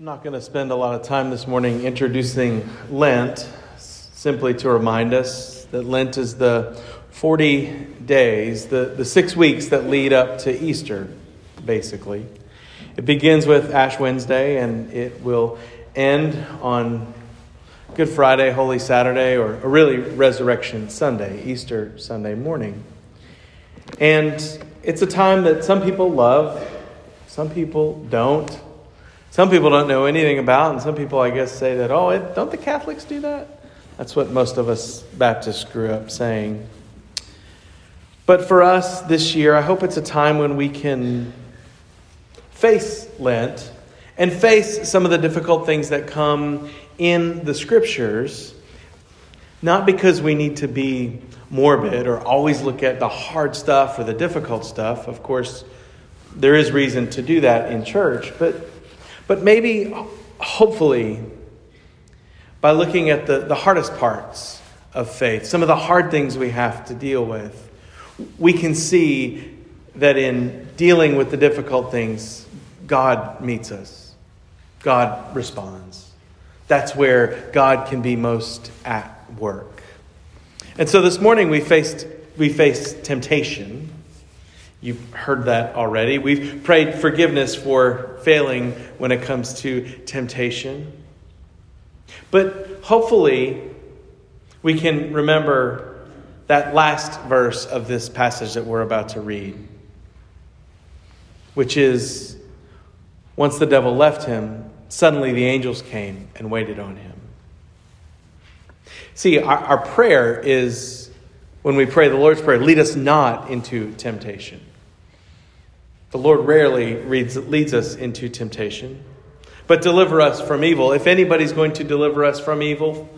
I'm not going to spend a lot of time this morning introducing Lent, simply to remind us that Lent is the 40 days, the, the six weeks that lead up to Easter, basically. It begins with Ash Wednesday and it will end on Good Friday, Holy Saturday, or, or really Resurrection Sunday, Easter Sunday morning. And it's a time that some people love, some people don't. Some people don't know anything about, and some people, I guess, say that, oh, it, don't the Catholics do that? That's what most of us Baptists grew up saying. But for us this year, I hope it's a time when we can face Lent and face some of the difficult things that come in the scriptures, not because we need to be morbid or always look at the hard stuff or the difficult stuff. Of course, there is reason to do that in church, but, but maybe, hopefully, by looking at the, the hardest parts of faith, some of the hard things we have to deal with, we can see that in dealing with the difficult things, God meets us, God responds. That's where God can be most at work. And so this morning we faced we faced temptation. You've heard that already. We've prayed forgiveness for failing when it comes to temptation. But hopefully we can remember that last verse of this passage that we're about to read, which is once the devil left him, suddenly the angels came and waited on him. See, our, our prayer is when we pray the Lord's Prayer, lead us not into temptation. The Lord rarely leads, leads us into temptation, but deliver us from evil. If anybody's going to deliver us from evil,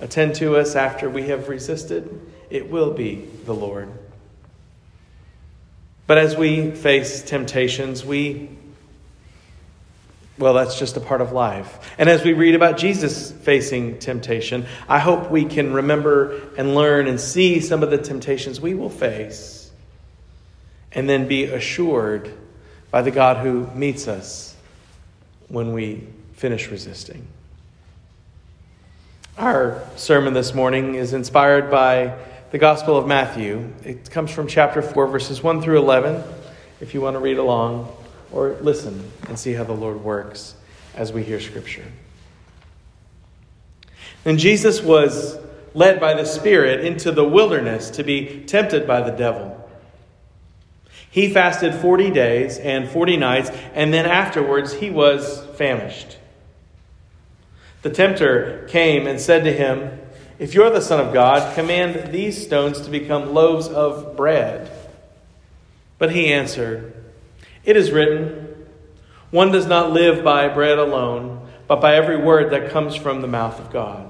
attend to us after we have resisted, it will be the Lord. But as we face temptations, we well, that's just a part of life. And as we read about Jesus facing temptation, I hope we can remember and learn and see some of the temptations we will face and then be assured by the God who meets us when we finish resisting. Our sermon this morning is inspired by the Gospel of Matthew. It comes from chapter 4, verses 1 through 11, if you want to read along or listen and see how the Lord works as we hear Scripture. And Jesus was led by the Spirit into the wilderness to be tempted by the devil. He fasted 40 days and 40 nights, and then afterwards he was famished. The tempter came and said to him, If you're the Son of God, command these stones to become loaves of bread. But he answered, it is written, One does not live by bread alone, but by every word that comes from the mouth of God.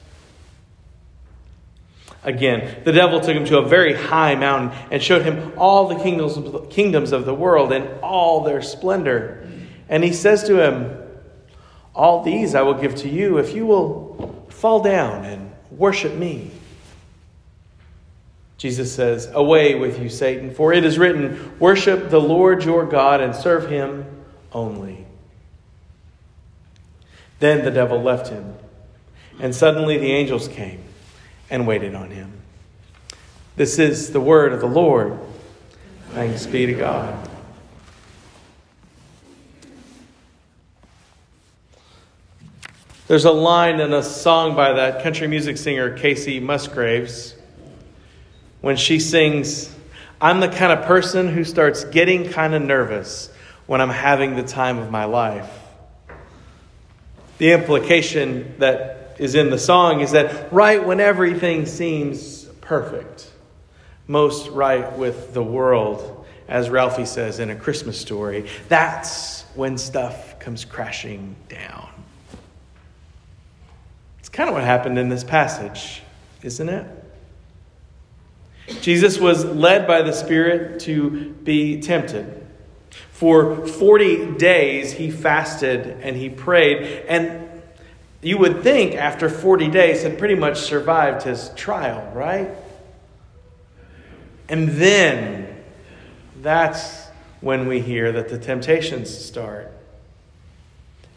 Again, the devil took him to a very high mountain and showed him all the kingdoms of the, kingdoms of the world and all their splendor. And he says to him, All these I will give to you if you will fall down and worship me. Jesus says, Away with you, Satan, for it is written, Worship the Lord your God and serve him only. Then the devil left him, and suddenly the angels came and waited on him. This is the word of the Lord. Thanks be to God. There's a line in a song by that country music singer Kacey Musgraves when she sings, I'm the kind of person who starts getting kind of nervous when I'm having the time of my life. The implication that is in the song is that right when everything seems perfect, most right with the world, as Ralphie says in a Christmas story, that's when stuff comes crashing down. It's kind of what happened in this passage, isn't it? Jesus was led by the Spirit to be tempted. For 40 days, he fasted and he prayed. And you would think after 40 days had pretty much survived his trial, right? And then that's when we hear that the temptations start.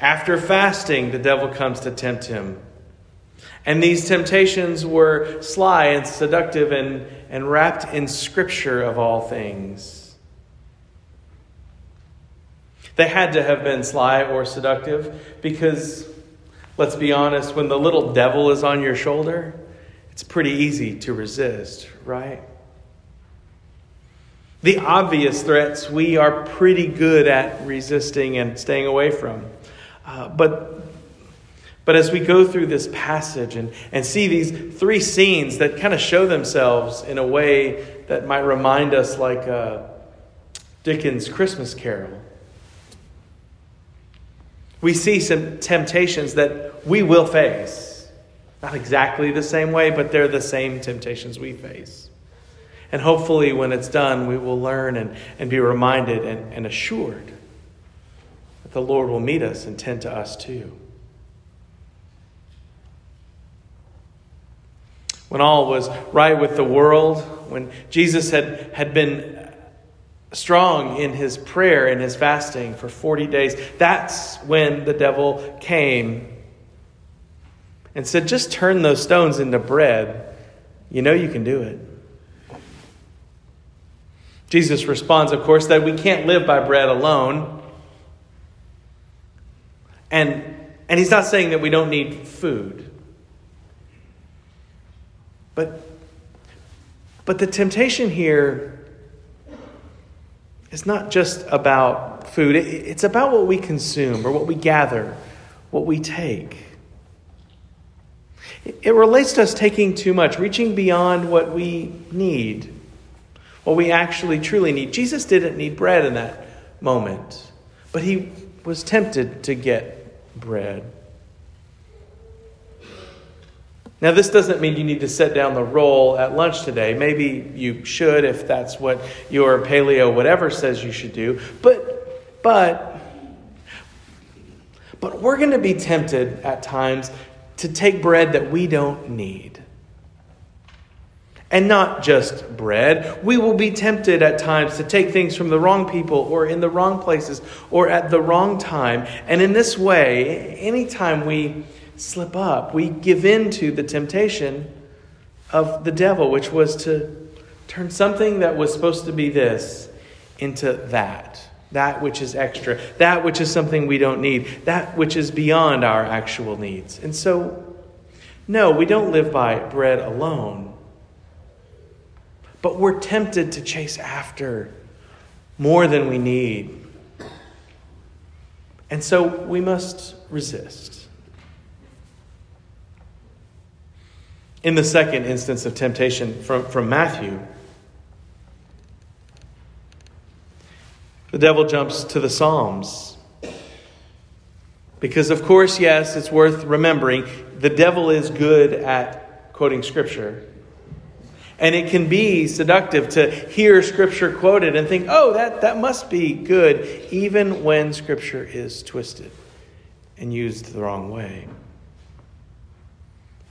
After fasting, the devil comes to tempt him. And these temptations were sly and seductive and, and wrapped in scripture of all things. They had to have been sly or seductive because, let's be honest, when the little devil is on your shoulder, it's pretty easy to resist, right? The obvious threats we are pretty good at resisting and staying away from. Uh, but but as we go through this passage and, and see these three scenes that kind of show themselves in a way that might remind us like uh, Dickens' Christmas Carol, we see some temptations that we will face. Not exactly the same way, but they're the same temptations we face. And hopefully, when it's done, we will learn and, and be reminded and, and assured that the Lord will meet us and tend to us too. when all was right with the world, when Jesus had, had been strong in his prayer and his fasting for 40 days, that's when the devil came and said, Just turn those stones into bread. You know you can do it. Jesus responds, of course, that we can't live by bread alone. And, and he's not saying that we don't need food. But, but the temptation here is not just about food, it's about what we consume or what we gather, what we take. It relates to us taking too much, reaching beyond what we need, what we actually truly need. Jesus didn't need bread in that moment, but he was tempted to get bread. Now, this doesn't mean you need to set down the roll at lunch today. Maybe you should if that's what your paleo whatever says you should do. But, but, but we're going to be tempted at times to take bread that we don't need. And not just bread. We will be tempted at times to take things from the wrong people or in the wrong places or at the wrong time. And in this way, anytime we slip up. We give in to the temptation of the devil, which was to turn something that was supposed to be this into that. That which is extra, that which is something we don't need, that which is beyond our actual needs. And so, no, we don't live by bread alone, but we're tempted to chase after more than we need. And so we must resist. In the second instance of temptation from, from Matthew, the devil jumps to the Psalms. Because, of course, yes, it's worth remembering the devil is good at quoting Scripture. And it can be seductive to hear Scripture quoted and think, oh, that, that must be good, even when Scripture is twisted and used the wrong way.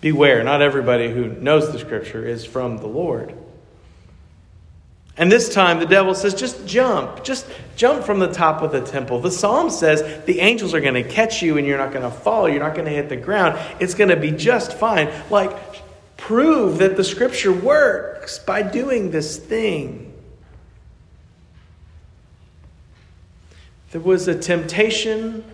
Beware, not everybody who knows the scripture is from the Lord. And this time the devil says, just jump. Just jump from the top of the temple. The psalm says the angels are going to catch you and you're not going to fall. You're not going to hit the ground. It's going to be just fine. Like, prove that the scripture works by doing this thing. There was a temptation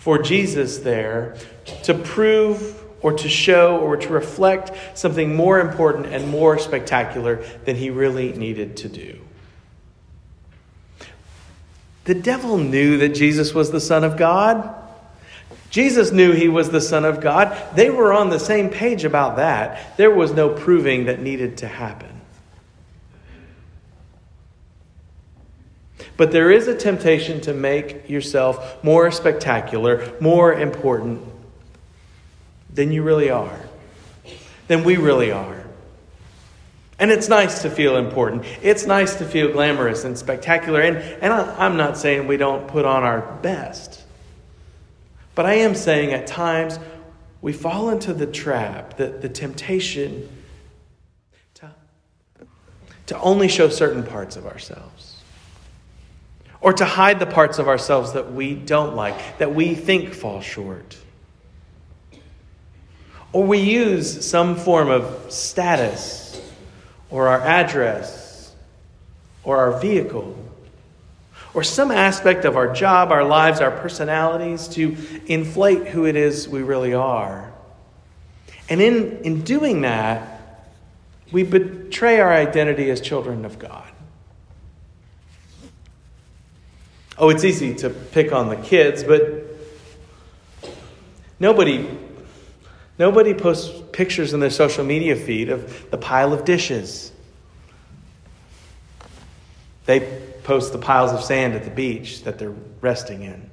for Jesus there to prove or to show or to reflect something more important and more spectacular than he really needed to do. The devil knew that Jesus was the Son of God. Jesus knew he was the Son of God. They were on the same page about that. There was no proving that needed to happen. But there is a temptation to make yourself more spectacular, more important than you really are. than we really are. And it's nice to feel important. It's nice to feel glamorous and spectacular. And, and I, I'm not saying we don't put on our best. But I am saying at times we fall into the trap, the, the temptation to, to only show certain parts of ourselves. Or to hide the parts of ourselves that we don't like, that we think fall short. Or we use some form of status or our address or our vehicle or some aspect of our job, our lives, our personalities to inflate who it is we really are. And in, in doing that, we betray our identity as children of God. Oh, it's easy to pick on the kids, but nobody Nobody posts pictures in their social media feed of the pile of dishes. They post the piles of sand at the beach that they're resting in.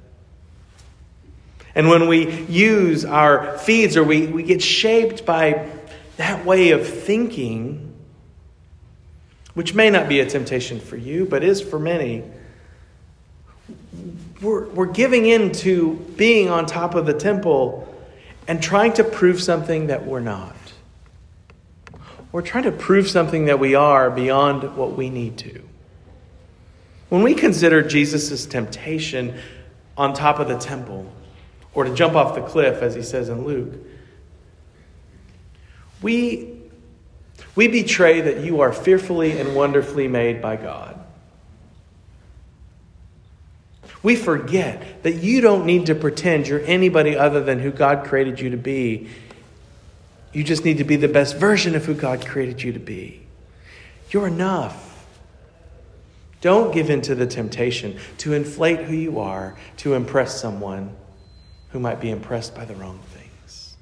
And when we use our feeds or we, we get shaped by that way of thinking, which may not be a temptation for you, but is for many, we're, we're giving in to being on top of the temple and trying to prove something that we're not. We're trying to prove something that we are beyond what we need to. When we consider Jesus' temptation on top of the temple, or to jump off the cliff, as he says in Luke, we, we betray that you are fearfully and wonderfully made by God. We forget that you don't need to pretend you're anybody other than who God created you to be. You just need to be the best version of who God created you to be. You're enough. Don't give in to the temptation to inflate who you are to impress someone who might be impressed by the wrong things.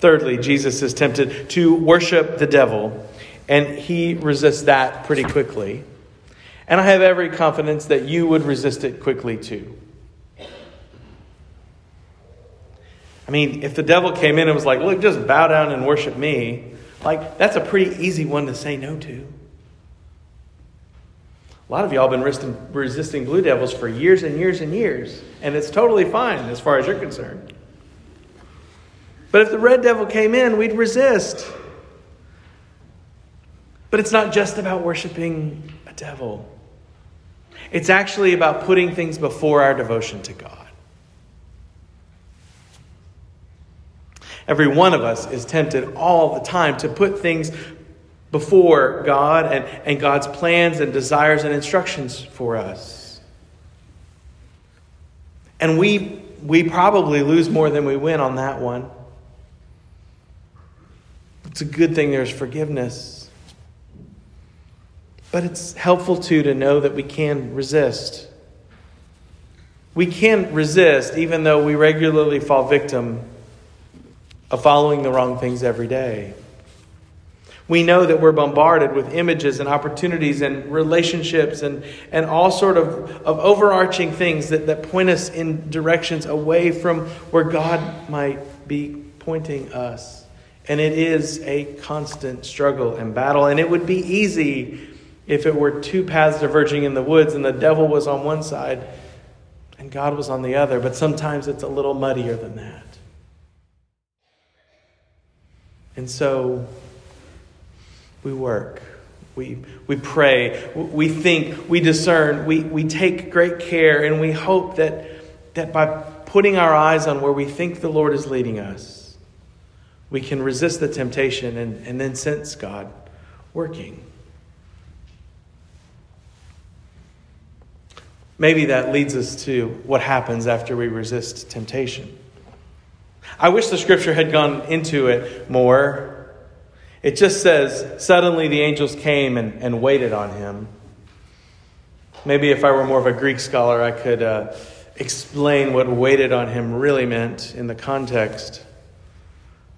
Thirdly, Jesus is tempted to worship the devil, and he resists that pretty quickly. And I have every confidence that you would resist it quickly too. I mean, if the devil came in and was like, look, just bow down and worship me, like, that's a pretty easy one to say no to. A lot of y'all been resisting blue devils for years and years and years, and it's totally fine as far as you're concerned. But if the red devil came in, we'd resist. But it's not just about worshiping a devil. It's actually about putting things before our devotion to God. Every one of us is tempted all the time to put things before God and, and God's plans and desires and instructions for us. And we, we probably lose more than we win on that one. It's a good thing there's forgiveness. But it's helpful too to know that we can resist. We can resist even though we regularly fall victim of following the wrong things every day. We know that we're bombarded with images and opportunities and relationships and, and all sort of, of overarching things that, that point us in directions away from where God might be pointing us. And it is a constant struggle and battle. And it would be easy if it were two paths diverging in the woods and the devil was on one side and God was on the other, but sometimes it's a little muddier than that. And so we work, we, we pray, we think, we discern, we, we take great care, and we hope that, that by putting our eyes on where we think the Lord is leading us, we can resist the temptation and, and then sense God working. Maybe that leads us to what happens after we resist temptation. I wish the scripture had gone into it more. It just says, suddenly the angels came and, and waited on him. Maybe if I were more of a Greek scholar, I could uh, explain what waited on him really meant in the context.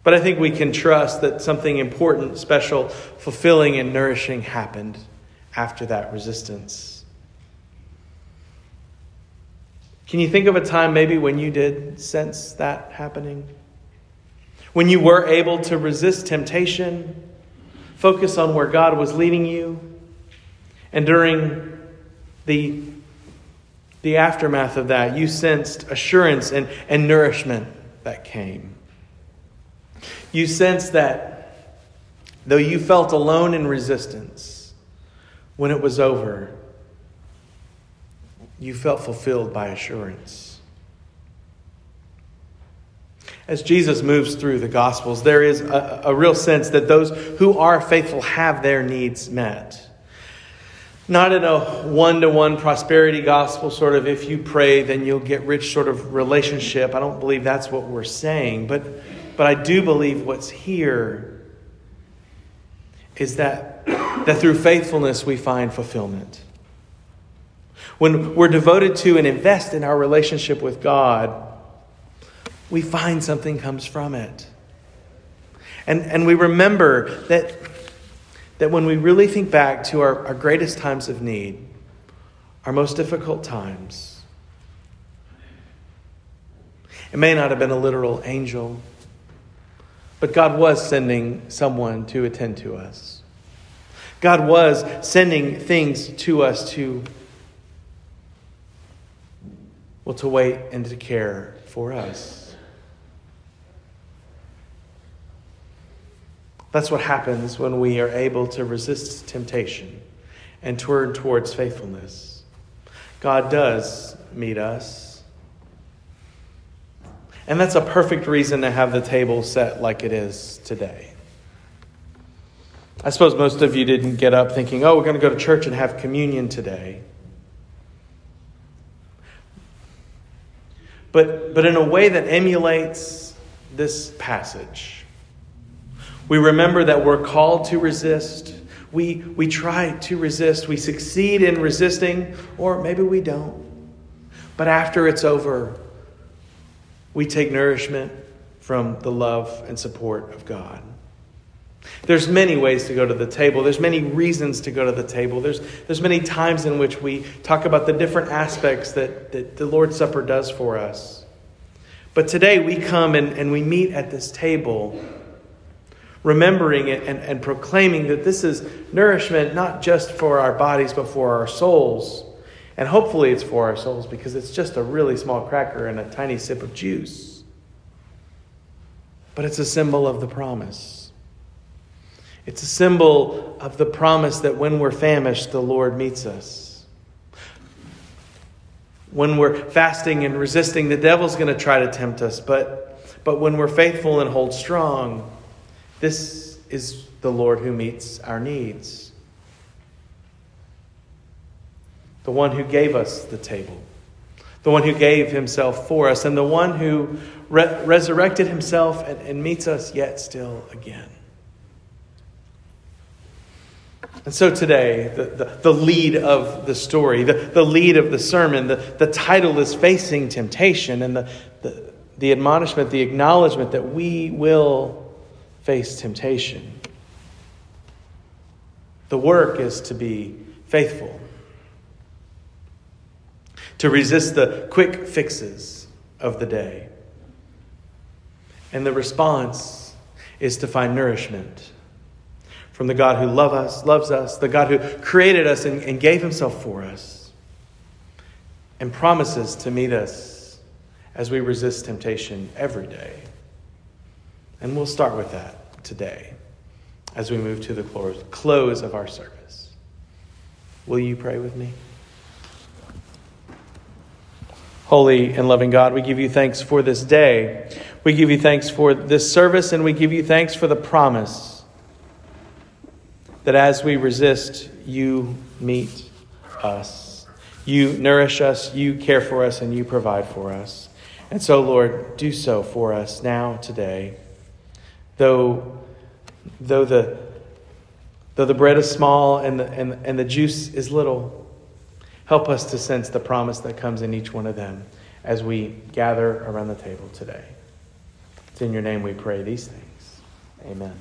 But I think we can trust that something important, special, fulfilling, and nourishing happened after that resistance. Can you think of a time maybe when you did sense that happening? When you were able to resist temptation, focus on where God was leading you, and during the, the aftermath of that, you sensed assurance and, and nourishment that came. You sensed that though you felt alone in resistance, when it was over, you felt fulfilled by assurance. As Jesus moves through the Gospels, there is a, a real sense that those who are faithful have their needs met. Not in a one to one prosperity gospel, sort of if you pray, then you'll get rich sort of relationship. I don't believe that's what we're saying. But, but I do believe what's here is that, that through faithfulness we find fulfillment. When we're devoted to and invest in our relationship with God, we find something comes from it. And, and we remember that, that when we really think back to our, our greatest times of need, our most difficult times, it may not have been a literal angel, but God was sending someone to attend to us. God was sending things to us to well, to wait and to care for us. That's what happens when we are able to resist temptation and turn towards faithfulness. God does meet us. And that's a perfect reason to have the table set like it is today. I suppose most of you didn't get up thinking, oh, we're going to go to church and have communion today. But, but in a way that emulates this passage. We remember that we're called to resist. We, we try to resist. We succeed in resisting, or maybe we don't. But after it's over, we take nourishment from the love and support of God. There's many ways to go to the table. There's many reasons to go to the table. There's, there's many times in which we talk about the different aspects that, that the Lord's Supper does for us. But today we come and, and we meet at this table, remembering it and, and proclaiming that this is nourishment not just for our bodies, but for our souls. And hopefully it's for our souls because it's just a really small cracker and a tiny sip of juice. But it's a symbol of the promise. It's a symbol of the promise that when we're famished, the Lord meets us. When we're fasting and resisting, the devil's going to try to tempt us. But, but when we're faithful and hold strong, this is the Lord who meets our needs. The one who gave us the table, the one who gave himself for us, and the one who re- resurrected himself and, and meets us yet still again. And so today, the, the, the, lead of the story, the, the lead of the sermon, the, the title is Facing Temptation, and the, the, the admonishment, the acknowledgement that we will face temptation. The work is to be faithful, to resist the quick fixes of the day. And the response is to find nourishment from the God who love us, loves us, the God who created us and, and gave himself for us, and promises to meet us as we resist temptation every day. And we'll start with that today as we move to the close of our service. Will you pray with me? Holy and loving God, we give you thanks for this day. We give you thanks for this service, and we give you thanks for the promise that as we resist, you meet us. You nourish us, you care for us, and you provide for us. And so, Lord, do so for us now, today. Though, though, the, though the bread is small and the, and, and the juice is little, help us to sense the promise that comes in each one of them as we gather around the table today. It's in your name we pray these things. Amen.